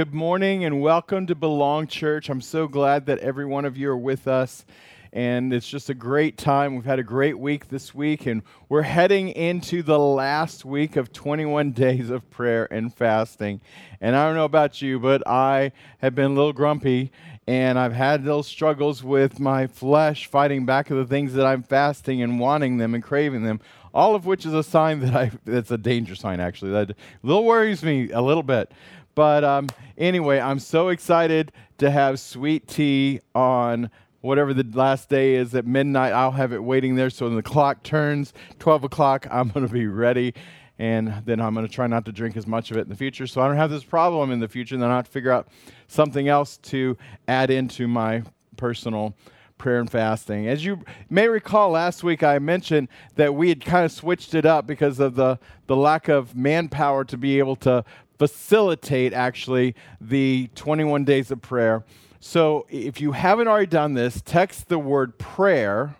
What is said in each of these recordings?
Good morning and welcome to Belong Church. I'm so glad that every one of you are with us. And it's just a great time. We've had a great week this week, and we're heading into the last week of 21 days of prayer and fasting. And I don't know about you, but I have been a little grumpy, and I've had little struggles with my flesh fighting back of the things that I'm fasting and wanting them and craving them all of which is a sign that I, that's a danger sign, actually. That little worries me a little bit. But um, anyway, I'm so excited to have sweet tea on whatever the last day is at midnight. I'll have it waiting there. So when the clock turns 12 o'clock, I'm going to be ready. And then I'm going to try not to drink as much of it in the future. So I don't have this problem in the future. And then I have to figure out something else to add into my personal prayer and fasting. As you may recall, last week I mentioned that we had kind of switched it up because of the, the lack of manpower to be able to facilitate actually the 21 days of prayer. So if you haven't already done this, text the word prayer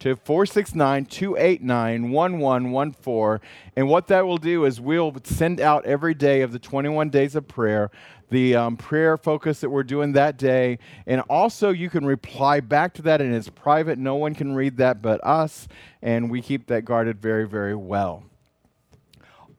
to 469 289 1114. And what that will do is we'll send out every day of the 21 days of prayer the um, prayer focus that we're doing that day. And also, you can reply back to that, and it's private. No one can read that but us. And we keep that guarded very, very well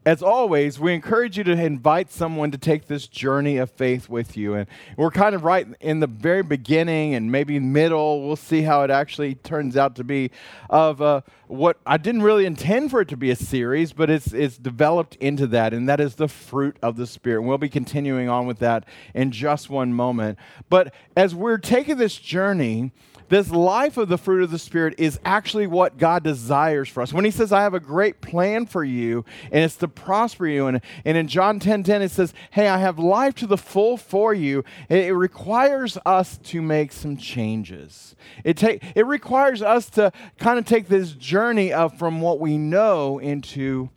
as always, we encourage you to invite someone to take this journey of faith with you. And we're kind of right in the very beginning and maybe middle. We'll see how it actually turns out to be of uh, what I didn't really intend for it to be a series, but it's, it's developed into that, and that is the fruit of the Spirit. And we'll be continuing on with that in just one moment. But as we're taking this journey, this life of the fruit of the Spirit is actually what God desires for us. When He says, I have a great plan for you, and it's to prosper you, and, and in John 10 10, it says, Hey, I have life to the full for you, it, it requires us to make some changes. It, take, it requires us to kind of take this journey of from what we know into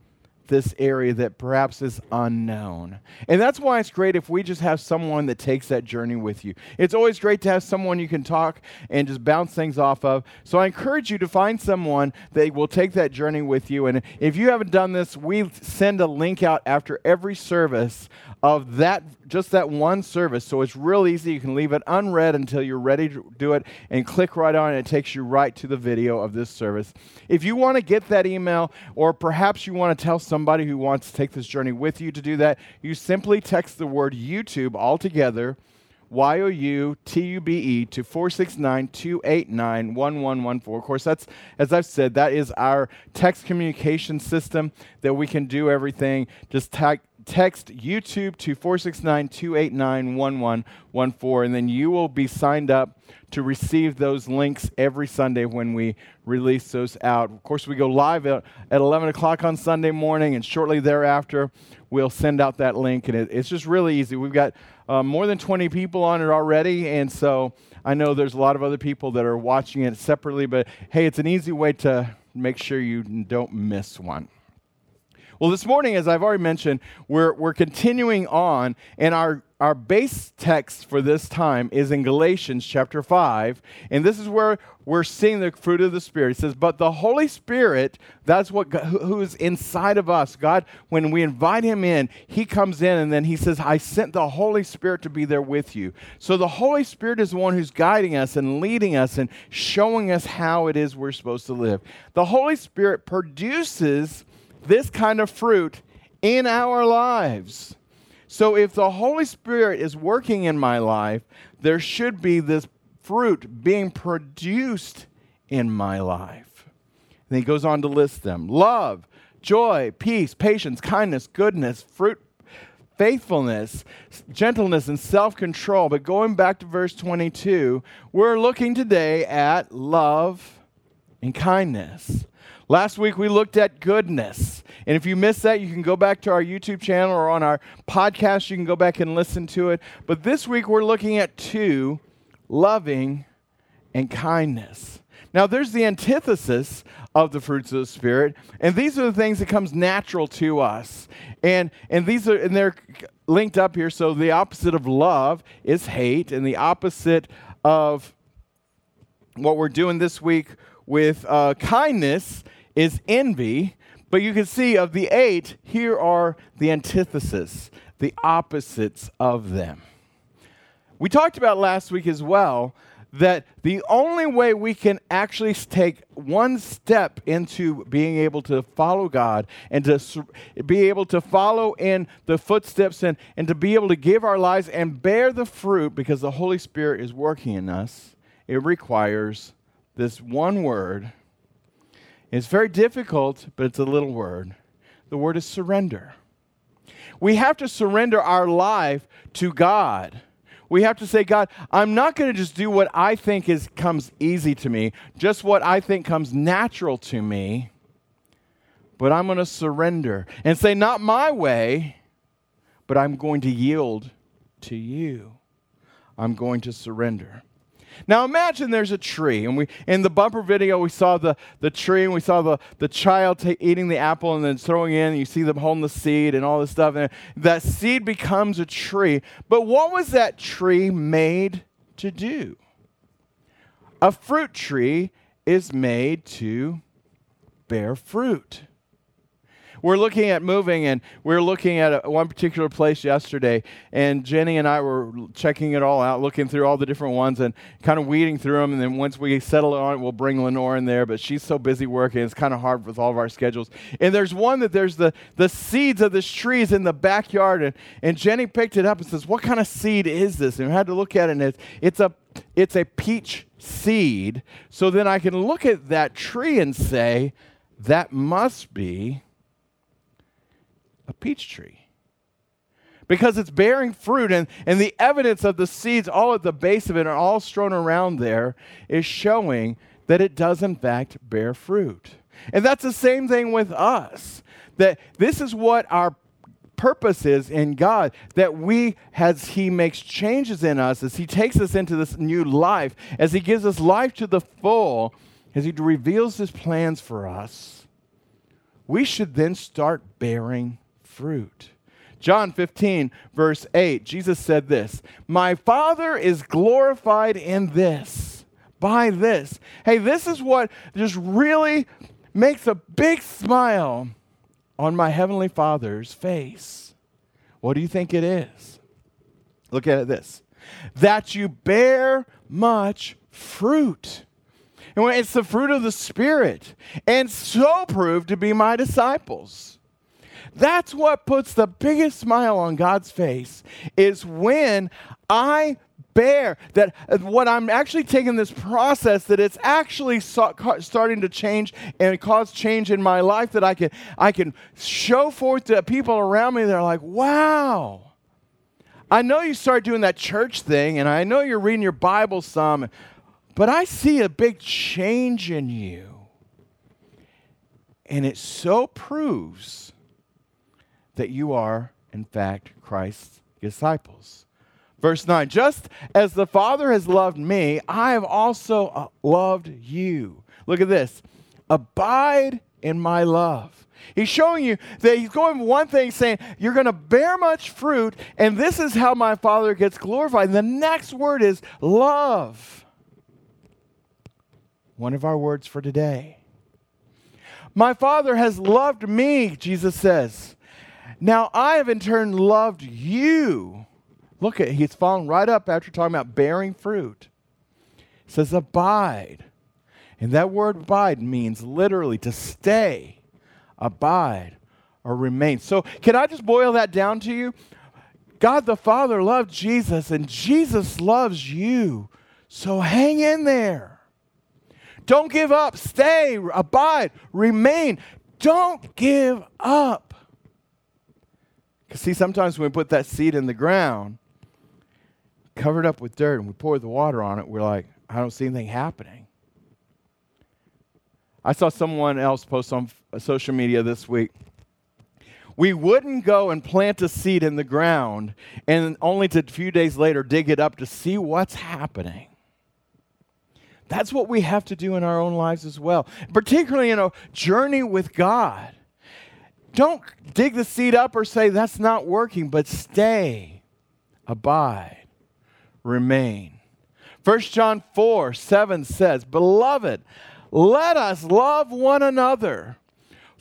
this area that perhaps is unknown. And that's why it's great if we just have someone that takes that journey with you. It's always great to have someone you can talk and just bounce things off of. So I encourage you to find someone that will take that journey with you. And if you haven't done this, we send a link out after every service of that just that one service. So it's real easy. You can leave it unread until you're ready to do it and click right on it. It takes you right to the video of this service. If you want to get that email, or perhaps you want to tell somebody who wants to take this journey with you to do that, you simply text the word YouTube all together. Y O U T U B E to 469 289 1114. Of course, that's, as I've said, that is our text communication system that we can do everything. Just tag, text YouTube to 469 289 1114, and then you will be signed up to receive those links every Sunday when we release those out. Of course, we go live at, at 11 o'clock on Sunday morning, and shortly thereafter, we'll send out that link. And it, it's just really easy. We've got uh, more than 20 people on it already, and so I know there's a lot of other people that are watching it separately, but hey, it's an easy way to make sure you don't miss one. Well, this morning, as I've already mentioned, we're, we're continuing on, and our, our base text for this time is in Galatians chapter 5. And this is where we're seeing the fruit of the Spirit. It says, But the Holy Spirit, that's what who is inside of us. God, when we invite Him in, He comes in and then He says, I sent the Holy Spirit to be there with you. So the Holy Spirit is the one who's guiding us and leading us and showing us how it is we're supposed to live. The Holy Spirit produces this kind of fruit in our lives. So if the Holy Spirit is working in my life, there should be this fruit being produced in my life. And he goes on to list them love, joy, peace, patience, kindness, goodness, fruit, faithfulness, gentleness, and self control. But going back to verse 22, we're looking today at love and kindness. Last week we looked at goodness. And if you missed that, you can go back to our YouTube channel or on our podcast. You can go back and listen to it. But this week we're looking at two loving and kindness. Now, there's the antithesis of the fruits of the Spirit, and these are the things that comes natural to us. And, and these are, and they're linked up here. So the opposite of love is hate, and the opposite of what we're doing this week with uh, kindness is envy. But you can see of the eight, here are the antithesis the opposites of them. We talked about last week as well that the only way we can actually take one step into being able to follow God and to be able to follow in the footsteps and, and to be able to give our lives and bear the fruit because the Holy Spirit is working in us, it requires this one word. It's very difficult, but it's a little word. The word is surrender. We have to surrender our life to God we have to say, God, I'm not going to just do what I think is comes easy to me, just what I think comes natural to me, but I'm going to surrender and say, not my way, but I'm going to yield to you. I'm going to surrender. Now imagine there's a tree, and we in the bumper video we saw the, the tree and we saw the, the child t- eating the apple and then throwing in, and you see them holding the seed and all this stuff, and that seed becomes a tree. But what was that tree made to do? A fruit tree is made to bear fruit we're looking at moving, and we are looking at a, one particular place yesterday, and Jenny and I were checking it all out, looking through all the different ones, and kind of weeding through them. And then once we settle on it, we'll bring Lenore in there, but she's so busy working, it's kind of hard with all of our schedules. And there's one that there's the, the seeds of this tree is in the backyard, and, and Jenny picked it up and says, What kind of seed is this? And we had to look at it, and it's, it's a it's a peach seed. So then I can look at that tree and say, that must be a peach tree. Because it's bearing fruit and, and the evidence of the seeds all at the base of it and all strewn around there is showing that it does in fact bear fruit. And that's the same thing with us that this is what our purpose is in god that we as he makes changes in us as he takes us into this new life as he gives us life to the full as he reveals his plans for us we should then start bearing fruit. John 15, verse 8, Jesus said this My Father is glorified in this, by this. Hey, this is what just really makes a big smile on my Heavenly Father's face. What do you think it is? Look at this that you bear much fruit. And it's the fruit of the Spirit, and so prove to be my disciples. That's what puts the biggest smile on God's face is when I bear that what I'm actually taking this process that it's actually so, starting to change and cause change in my life that I can I can show forth to people around me they're like wow. I know you start doing that church thing and I know you're reading your Bible some but I see a big change in you. And it so proves that you are, in fact, Christ's disciples. Verse 9 Just as the Father has loved me, I have also uh, loved you. Look at this. Abide in my love. He's showing you that he's going one thing, saying, You're going to bear much fruit, and this is how my Father gets glorified. And the next word is love. One of our words for today. My Father has loved me, Jesus says. Now I have in turn loved you. Look at he's following right up after talking about bearing fruit. It says abide. And that word abide means literally to stay, abide, or remain. So can I just boil that down to you? God the Father loved Jesus, and Jesus loves you. So hang in there. Don't give up. Stay, abide, remain. Don't give up. Because, see, sometimes when we put that seed in the ground, covered up with dirt, and we pour the water on it, we're like, I don't see anything happening. I saw someone else post on uh, social media this week. We wouldn't go and plant a seed in the ground and only to a few days later dig it up to see what's happening. That's what we have to do in our own lives as well, particularly in a journey with God. Don't dig the seed up or say that's not working, but stay, abide, remain. 1 John 4 7 says, Beloved, let us love one another,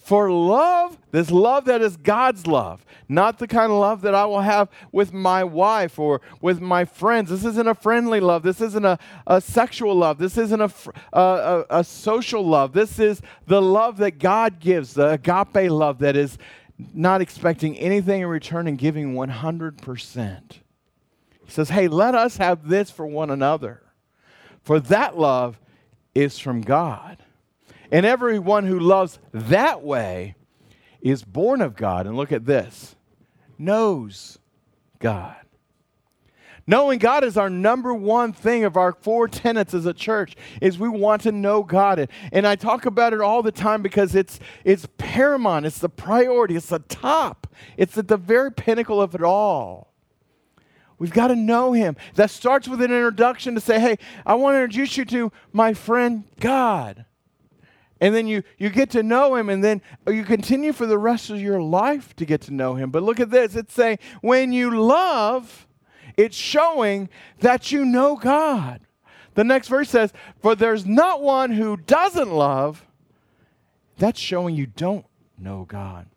For love, this love that is God's love, not the kind of love that I will have with my wife or with my friends. This isn't a friendly love. This isn't a, a sexual love. This isn't a, a, a social love. This is the love that God gives, the agape love that is not expecting anything in return and giving 100%. He says, Hey, let us have this for one another. For that love is from God. And everyone who loves that way is born of God. And look at this knows God. Knowing God is our number one thing of our four tenets as a church is we want to know God. And I talk about it all the time because it's it's paramount, it's the priority, it's the top. It's at the very pinnacle of it all. We've got to know him. That starts with an introduction to say, "Hey, I want to introduce you to my friend God." And then you, you get to know him, and then you continue for the rest of your life to get to know him. But look at this it's saying, when you love, it's showing that you know God. The next verse says, For there's not one who doesn't love. That's showing you don't know God.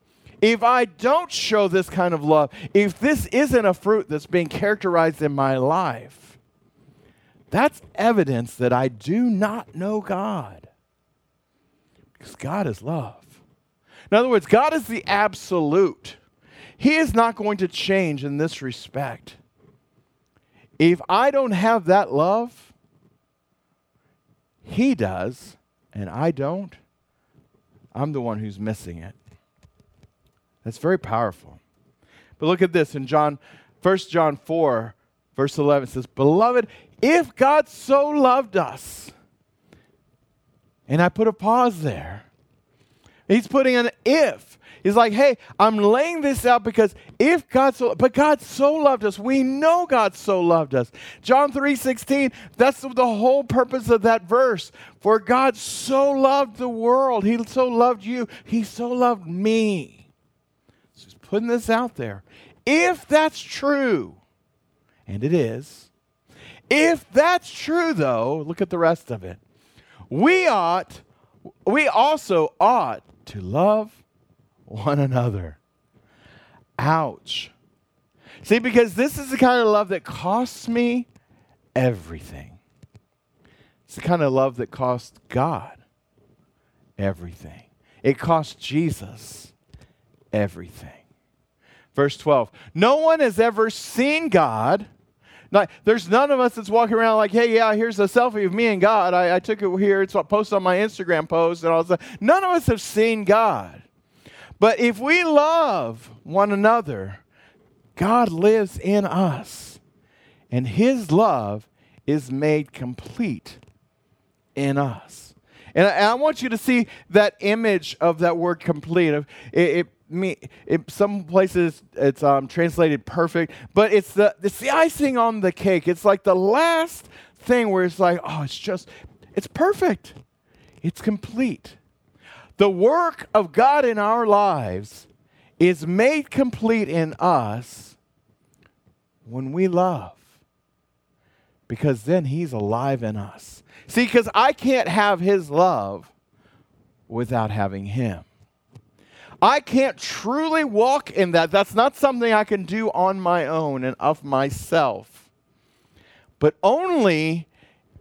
If I don't show this kind of love, if this isn't a fruit that's being characterized in my life, that's evidence that I do not know God. Because God is love. In other words, God is the absolute. He is not going to change in this respect. If I don't have that love, He does, and I don't, I'm the one who's missing it. That's very powerful. But look at this in John, 1 John 4, verse 11 says, Beloved, if God so loved us, and I put a pause there. He's putting an if. He's like, hey, I'm laying this out because if God so, but God so loved us, we know God so loved us. John 3 16, that's the whole purpose of that verse. For God so loved the world, He so loved you, He so loved me. So he's putting this out there. If that's true, and it is, if that's true, though, look at the rest of it we ought, we also ought to love one another. Ouch. See, because this is the kind of love that costs me everything. It's the kind of love that costs God everything. It cost Jesus everything. Verse 12 No one has ever seen God not, there's none of us that's walking around like, hey, yeah, here's a selfie of me and God. I, I took it here. It's posted on my Instagram post and all that. None of us have seen God. But if we love one another, God lives in us. And his love is made complete in us. And I, and I want you to see that image of that word complete. It, it me it, some places it's um, translated perfect but it's the it's the icing on the cake. It's like the last thing where it's like oh it's just it's perfect. It's complete. The work of god in our lives is made complete in us when we love because then he's alive in us. See because i can't have his love without having him I can't truly walk in that. That's not something I can do on my own and of myself, but only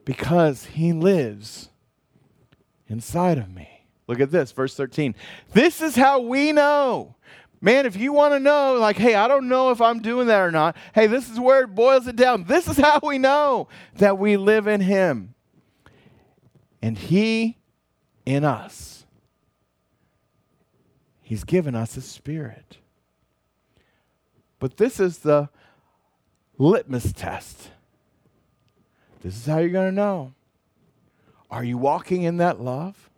because He lives inside of me. Look at this, verse 13. This is how we know. Man, if you want to know, like, hey, I don't know if I'm doing that or not, hey, this is where it boils it down. This is how we know that we live in Him and He in us. He's given us His Spirit. But this is the litmus test. This is how you're going to know. Are you walking in that love?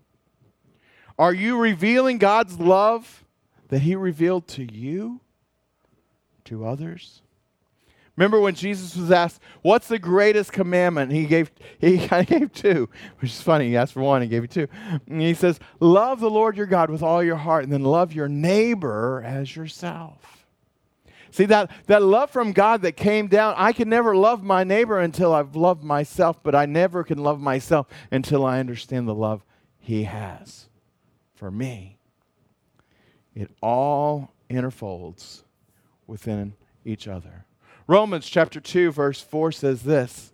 Are you revealing God's love that He revealed to you, to others? Remember when Jesus was asked, What's the greatest commandment? He gave he gave two, which is funny. He asked for one, he gave you two. And he says, Love the Lord your God with all your heart, and then love your neighbor as yourself. See that, that love from God that came down, I can never love my neighbor until I've loved myself, but I never can love myself until I understand the love he has for me. it all interfolds within each other. Romans chapter 2 verse 4 says this.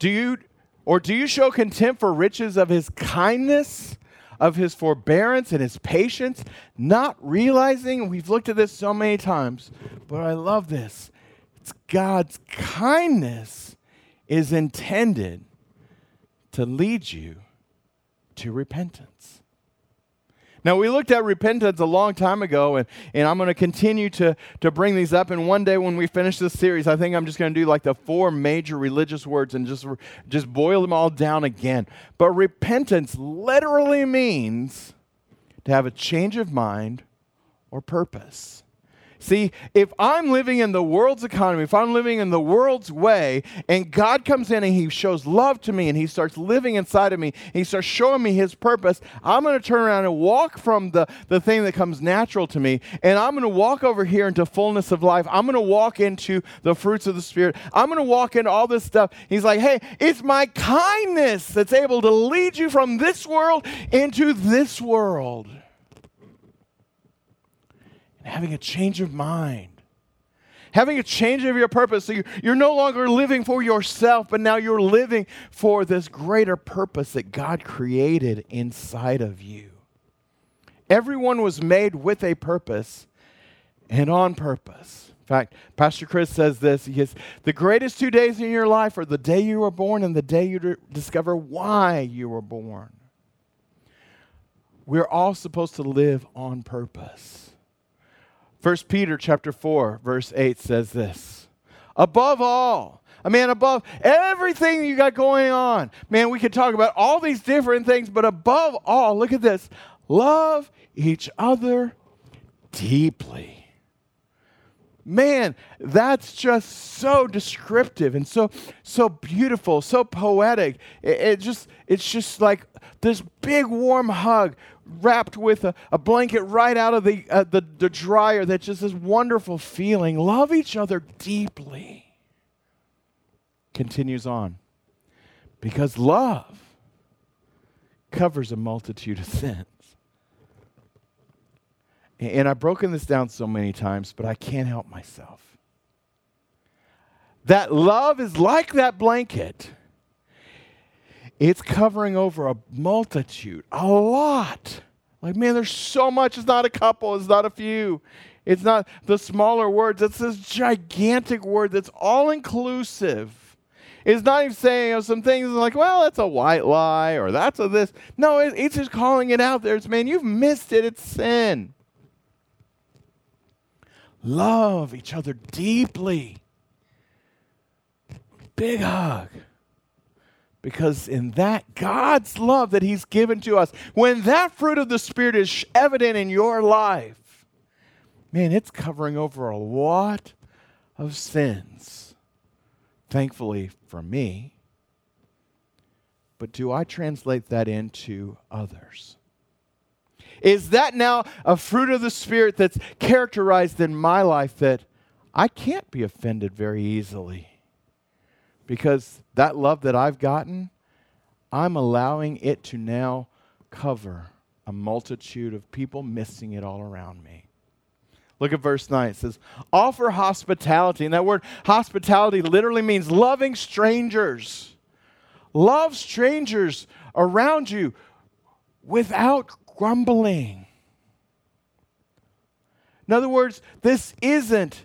Do you or do you show contempt for riches of his kindness, of his forbearance and his patience, not realizing we've looked at this so many times, but I love this. It's God's kindness is intended to lead you to repentance. Now, we looked at repentance a long time ago, and, and I'm going to continue to, to bring these up. And one day when we finish this series, I think I'm just going to do like the four major religious words and just, just boil them all down again. But repentance literally means to have a change of mind or purpose. See, if I'm living in the world's economy, if I'm living in the world's way, and God comes in and He shows love to me and He starts living inside of me, He starts showing me His purpose, I'm going to turn around and walk from the, the thing that comes natural to me, and I'm going to walk over here into fullness of life. I'm going to walk into the fruits of the Spirit. I'm going to walk into all this stuff. He's like, hey, it's my kindness that's able to lead you from this world into this world having a change of mind. Having a change of your purpose. So you're, you're no longer living for yourself, but now you're living for this greater purpose that God created inside of you. Everyone was made with a purpose and on purpose. In fact, Pastor Chris says this. He says, The greatest two days in your life are the day you were born and the day you discover why you were born. We're all supposed to live on purpose. 1 Peter chapter 4 verse 8 says this. Above all, I mean above everything you got going on. Man, we could talk about all these different things, but above all, look at this. Love each other deeply. Man, that's just so descriptive and so so beautiful, so poetic. It, it just it's just like this big warm hug wrapped with a, a blanket right out of the, uh, the, the dryer that's just this wonderful feeling. Love each other deeply. Continues on. Because love covers a multitude of sins. And I've broken this down so many times, but I can't help myself. That love is like that blanket it's covering over a multitude, a lot. Like, man, there's so much. It's not a couple, it's not a few. It's not the smaller words. It's this gigantic word that's all inclusive. It's not even saying some things like, well, that's a white lie or that's a this. No, it, it's just calling it out there. It's, man, you've missed it. It's sin. Love each other deeply. Big hug. Because in that, God's love that He's given to us, when that fruit of the Spirit is evident in your life, man, it's covering over a lot of sins. Thankfully for me. But do I translate that into others? Is that now a fruit of the Spirit that's characterized in my life that I can't be offended very easily? Because that love that I've gotten, I'm allowing it to now cover a multitude of people missing it all around me. Look at verse 9. It says, Offer hospitality. And that word hospitality literally means loving strangers. Love strangers around you without grumbling. In other words, this isn't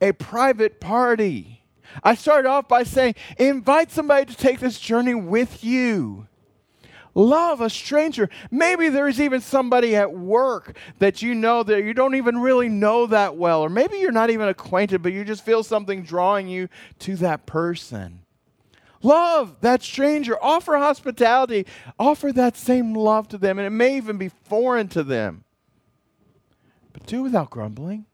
a private party. I started off by saying, invite somebody to take this journey with you. Love a stranger. Maybe there's even somebody at work that you know that you don't even really know that well, or maybe you're not even acquainted, but you just feel something drawing you to that person. Love that stranger. Offer hospitality. Offer that same love to them, and it may even be foreign to them. But do without grumbling.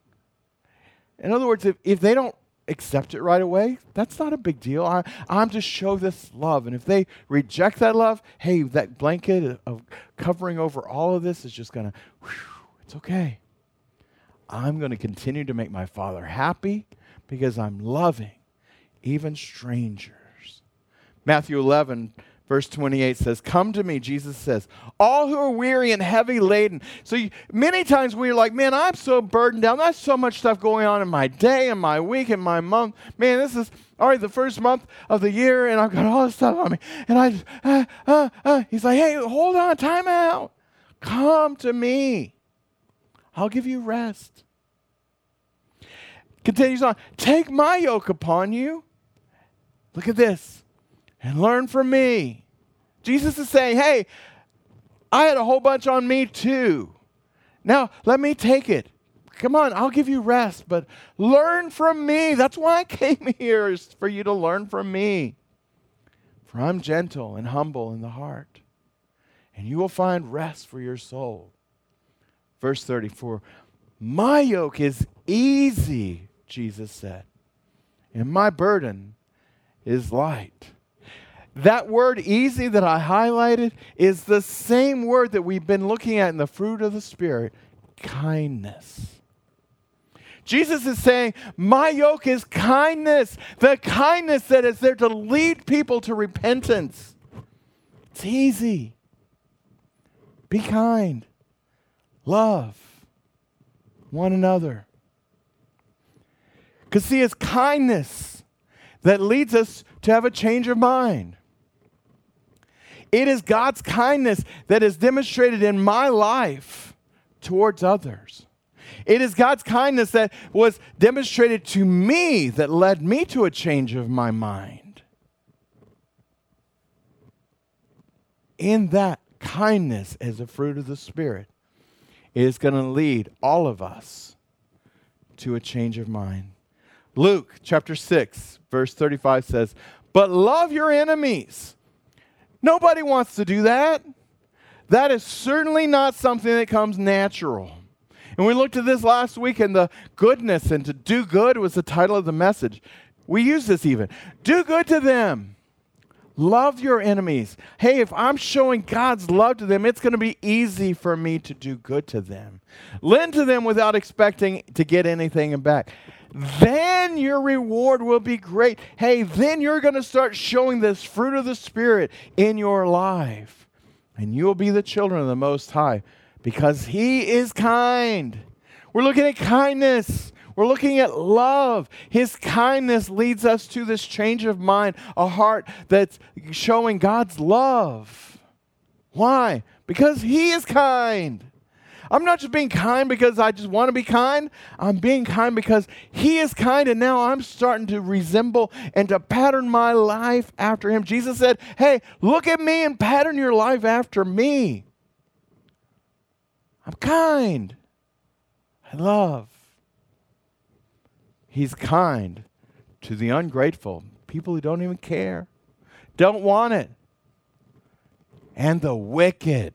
In other words, if, if they don't accept it right away, that's not a big deal. I, I'm to show this love. And if they reject that love, hey, that blanket of covering over all of this is just going to, it's okay. I'm going to continue to make my Father happy because I'm loving even strangers. Matthew 11, Verse 28 says, Come to me, Jesus says, all who are weary and heavy laden. So you, many times we're like, Man, I'm so burdened down. There's so much stuff going on in my day and my week and my month. Man, this is already the first month of the year, and I've got all this stuff on me. And I, uh, uh, uh. he's like, Hey, hold on, time out. Come to me. I'll give you rest. Continues on, Take my yoke upon you. Look at this and learn from me. Jesus is saying, hey, I had a whole bunch on me too. Now, let me take it. Come on, I'll give you rest, but learn from me. That's why I came here, is for you to learn from me. For I'm gentle and humble in the heart, and you will find rest for your soul. Verse 34 My yoke is easy, Jesus said, and my burden is light. That word easy that I highlighted is the same word that we've been looking at in the fruit of the Spirit kindness. Jesus is saying, My yoke is kindness, the kindness that is there to lead people to repentance. It's easy. Be kind, love one another. Because, see, it's kindness that leads us to have a change of mind. It is God's kindness that is demonstrated in my life towards others. It is God's kindness that was demonstrated to me that led me to a change of my mind. In that kindness as a fruit of the Spirit is going to lead all of us to a change of mind. Luke chapter 6, verse 35 says, But love your enemies Nobody wants to do that. That is certainly not something that comes natural. And we looked at this last week, and the goodness and to do good was the title of the message. We use this even. Do good to them. Love your enemies. Hey, if I'm showing God's love to them, it's going to be easy for me to do good to them. Lend to them without expecting to get anything back then your reward will be great. Hey, then you're going to start showing this fruit of the Spirit in your life. And you'll be the children of the Most High because He is kind. We're looking at kindness. We're looking at love. His kindness leads us to this change of mind, a heart that's showing God's love. Why? Because He is kind. I'm not just being kind because I just want to be kind. I'm being kind because He is kind, and now I'm starting to resemble and to pattern my life after Him. Jesus said, Hey, look at me and pattern your life after me. I'm kind. I love. He's kind to the ungrateful, people who don't even care, don't want it, and the wicked.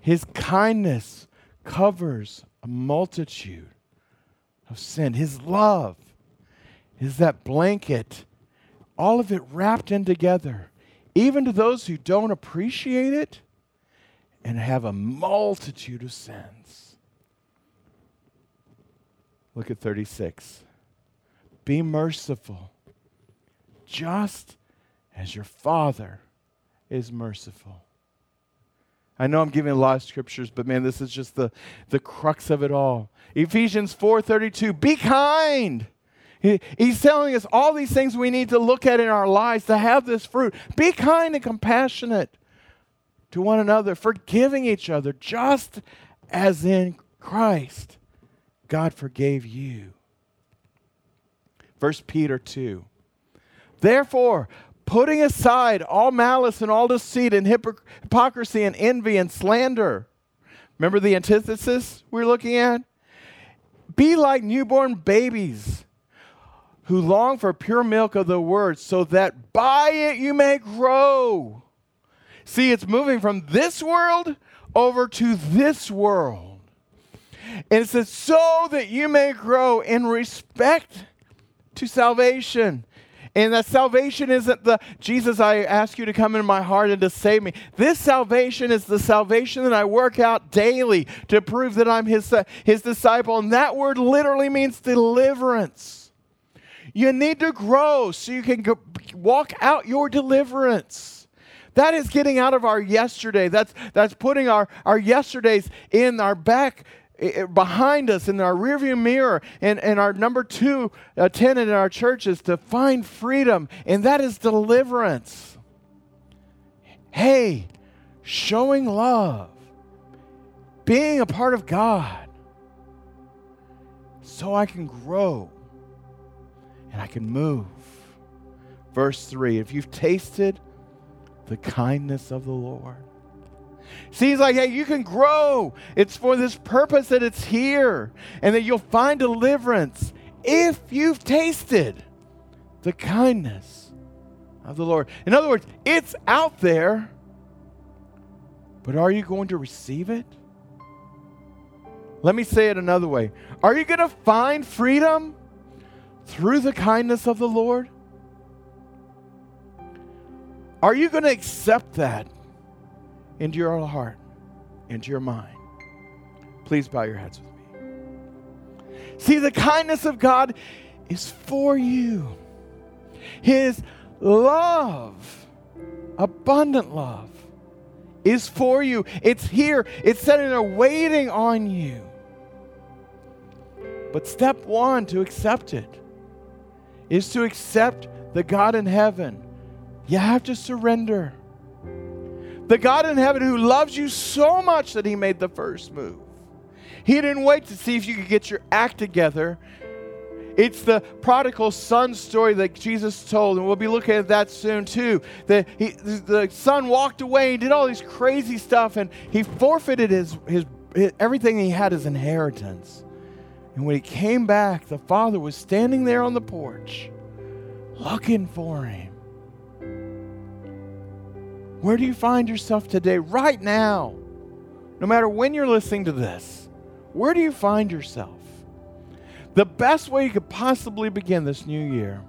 His kindness covers a multitude of sin. His love is that blanket, all of it wrapped in together, even to those who don't appreciate it and have a multitude of sins. Look at 36. Be merciful, just as your Father is merciful. I know I'm giving a lot of scriptures, but man, this is just the, the crux of it all. Ephesians 4:32, be kind. He, he's telling us all these things we need to look at in our lives to have this fruit. Be kind and compassionate to one another, forgiving each other, just as in Christ God forgave you. 1 Peter 2. Therefore, putting aside all malice and all deceit and hypocrisy and envy and slander. Remember the antithesis we're looking at? Be like newborn babies who long for pure milk of the word, so that by it you may grow. See, it's moving from this world over to this world. And it says, so that you may grow in respect to salvation and that salvation isn't the Jesus, I ask you to come into my heart and to save me. This salvation is the salvation that I work out daily to prove that I'm his, uh, his disciple. And that word literally means deliverance. You need to grow so you can go, walk out your deliverance. That is getting out of our yesterday. That's, that's putting our, our yesterdays in our back behind us in our rearview mirror and, and our number two tenet in our church is to find freedom and that is deliverance. Hey showing love being a part of god so i can grow and i can move. Verse 3 if you've tasted the kindness of the lord See, he's like, hey, you can grow. It's for this purpose that it's here, and that you'll find deliverance if you've tasted the kindness of the Lord. In other words, it's out there, but are you going to receive it? Let me say it another way Are you going to find freedom through the kindness of the Lord? Are you going to accept that? Into your heart, into your mind. Please bow your heads with me. See, the kindness of God is for you. His love, abundant love, is for you. It's here, it's sitting there waiting on you. But step one to accept it is to accept the God in heaven. You have to surrender. The God in heaven who loves you so much that he made the first move. He didn't wait to see if you could get your act together. It's the prodigal son story that Jesus told, and we'll be looking at that soon too. That he, the son walked away, he did all these crazy stuff, and he forfeited his, his, his everything he had as inheritance. And when he came back, the father was standing there on the porch, looking for him. Where do you find yourself today, right now? No matter when you're listening to this, where do you find yourself? The best way you could possibly begin this new year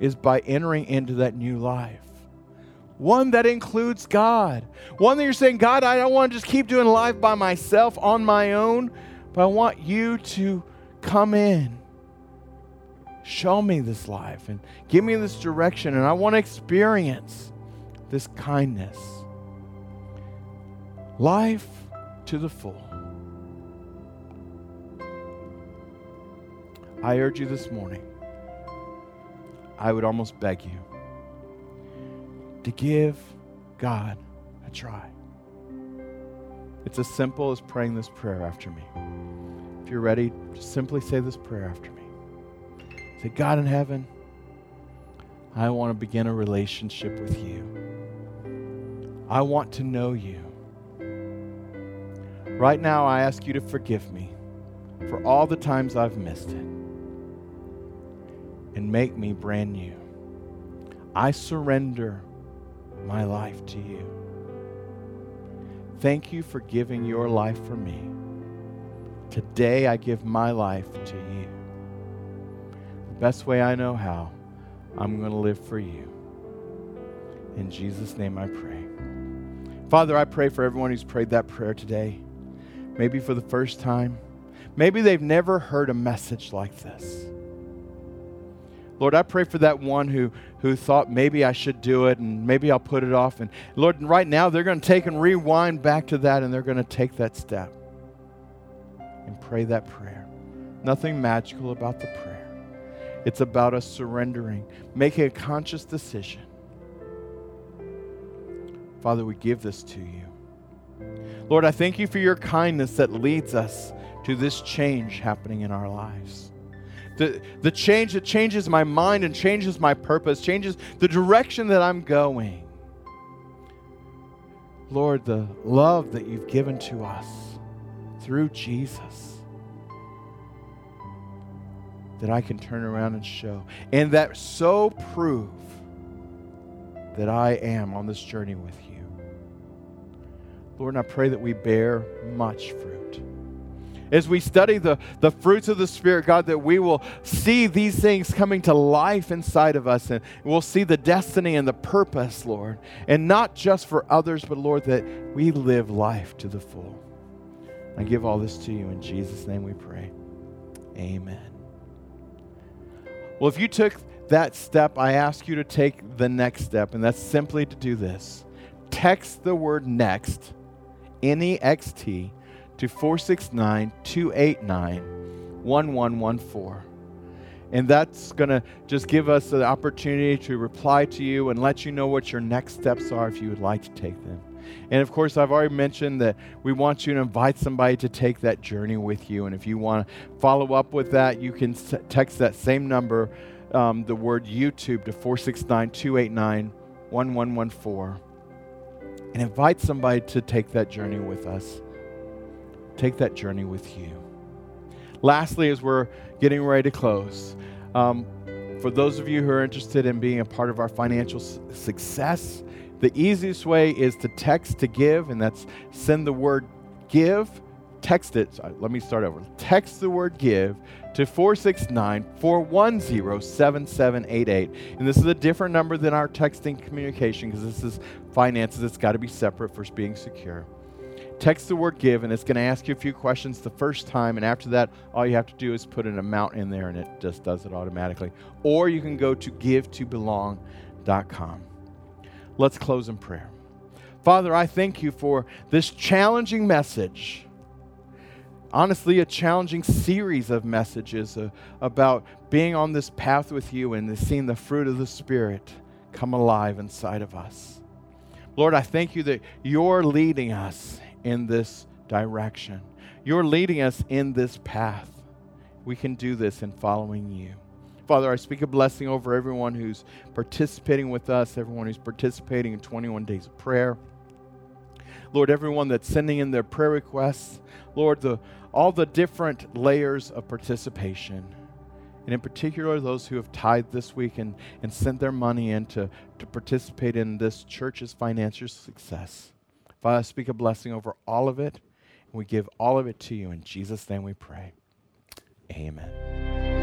is by entering into that new life. One that includes God. One that you're saying, God, I don't want to just keep doing life by myself on my own, but I want you to come in. Show me this life and give me this direction, and I want to experience this kindness. Life to the full. I urge you this morning, I would almost beg you to give God a try. It's as simple as praying this prayer after me. If you're ready, just simply say this prayer after me. Say, God in heaven, I want to begin a relationship with you. I want to know you. Right now, I ask you to forgive me for all the times I've missed it and make me brand new. I surrender my life to you. Thank you for giving your life for me. Today, I give my life to you. The best way I know how, I'm going to live for you. In Jesus' name I pray. Father, I pray for everyone who's prayed that prayer today, maybe for the first time. Maybe they've never heard a message like this. Lord, I pray for that one who, who thought maybe I should do it and maybe I'll put it off. And Lord, right now they're going to take and rewind back to that and they're going to take that step and pray that prayer. Nothing magical about the prayer. It's about us surrendering, making a conscious decision Father, we give this to you. Lord, I thank you for your kindness that leads us to this change happening in our lives. The, the change that changes my mind and changes my purpose, changes the direction that I'm going. Lord, the love that you've given to us through Jesus that I can turn around and show. And that so prove that I am on this journey with you. Lord, and I pray that we bear much fruit. As we study the, the fruits of the Spirit, God, that we will see these things coming to life inside of us and we'll see the destiny and the purpose, Lord. And not just for others, but Lord, that we live life to the full. I give all this to you in Jesus' name we pray. Amen. Well, if you took that step, I ask you to take the next step, and that's simply to do this text the word next, N E X T, to 469 289 1114. And that's going to just give us the opportunity to reply to you and let you know what your next steps are if you would like to take them. And of course, I've already mentioned that we want you to invite somebody to take that journey with you. And if you want to follow up with that, you can text that same number, um, the word YouTube, to 469 289 1114. And invite somebody to take that journey with us. Take that journey with you. Lastly, as we're getting ready to close, um, for those of you who are interested in being a part of our financial success, the easiest way is to text to give, and that's send the word give, text it. Sorry, let me start over. Text the word give to 469 410 7788. And this is a different number than our texting communication because this is finances. It's got to be separate for being secure. Text the word give, and it's going to ask you a few questions the first time. And after that, all you have to do is put an amount in there, and it just does it automatically. Or you can go to givetobelong.com. Let's close in prayer. Father, I thank you for this challenging message. Honestly, a challenging series of messages uh, about being on this path with you and seeing the fruit of the Spirit come alive inside of us. Lord, I thank you that you're leading us in this direction. You're leading us in this path. We can do this in following you. Father, I speak a blessing over everyone who's participating with us, everyone who's participating in 21 days of prayer. Lord, everyone that's sending in their prayer requests, Lord, the, all the different layers of participation, and in particular those who have tithed this week and, and sent their money in to, to participate in this church's financial success. Father, I speak a blessing over all of it, and we give all of it to you. In Jesus' name we pray. Amen.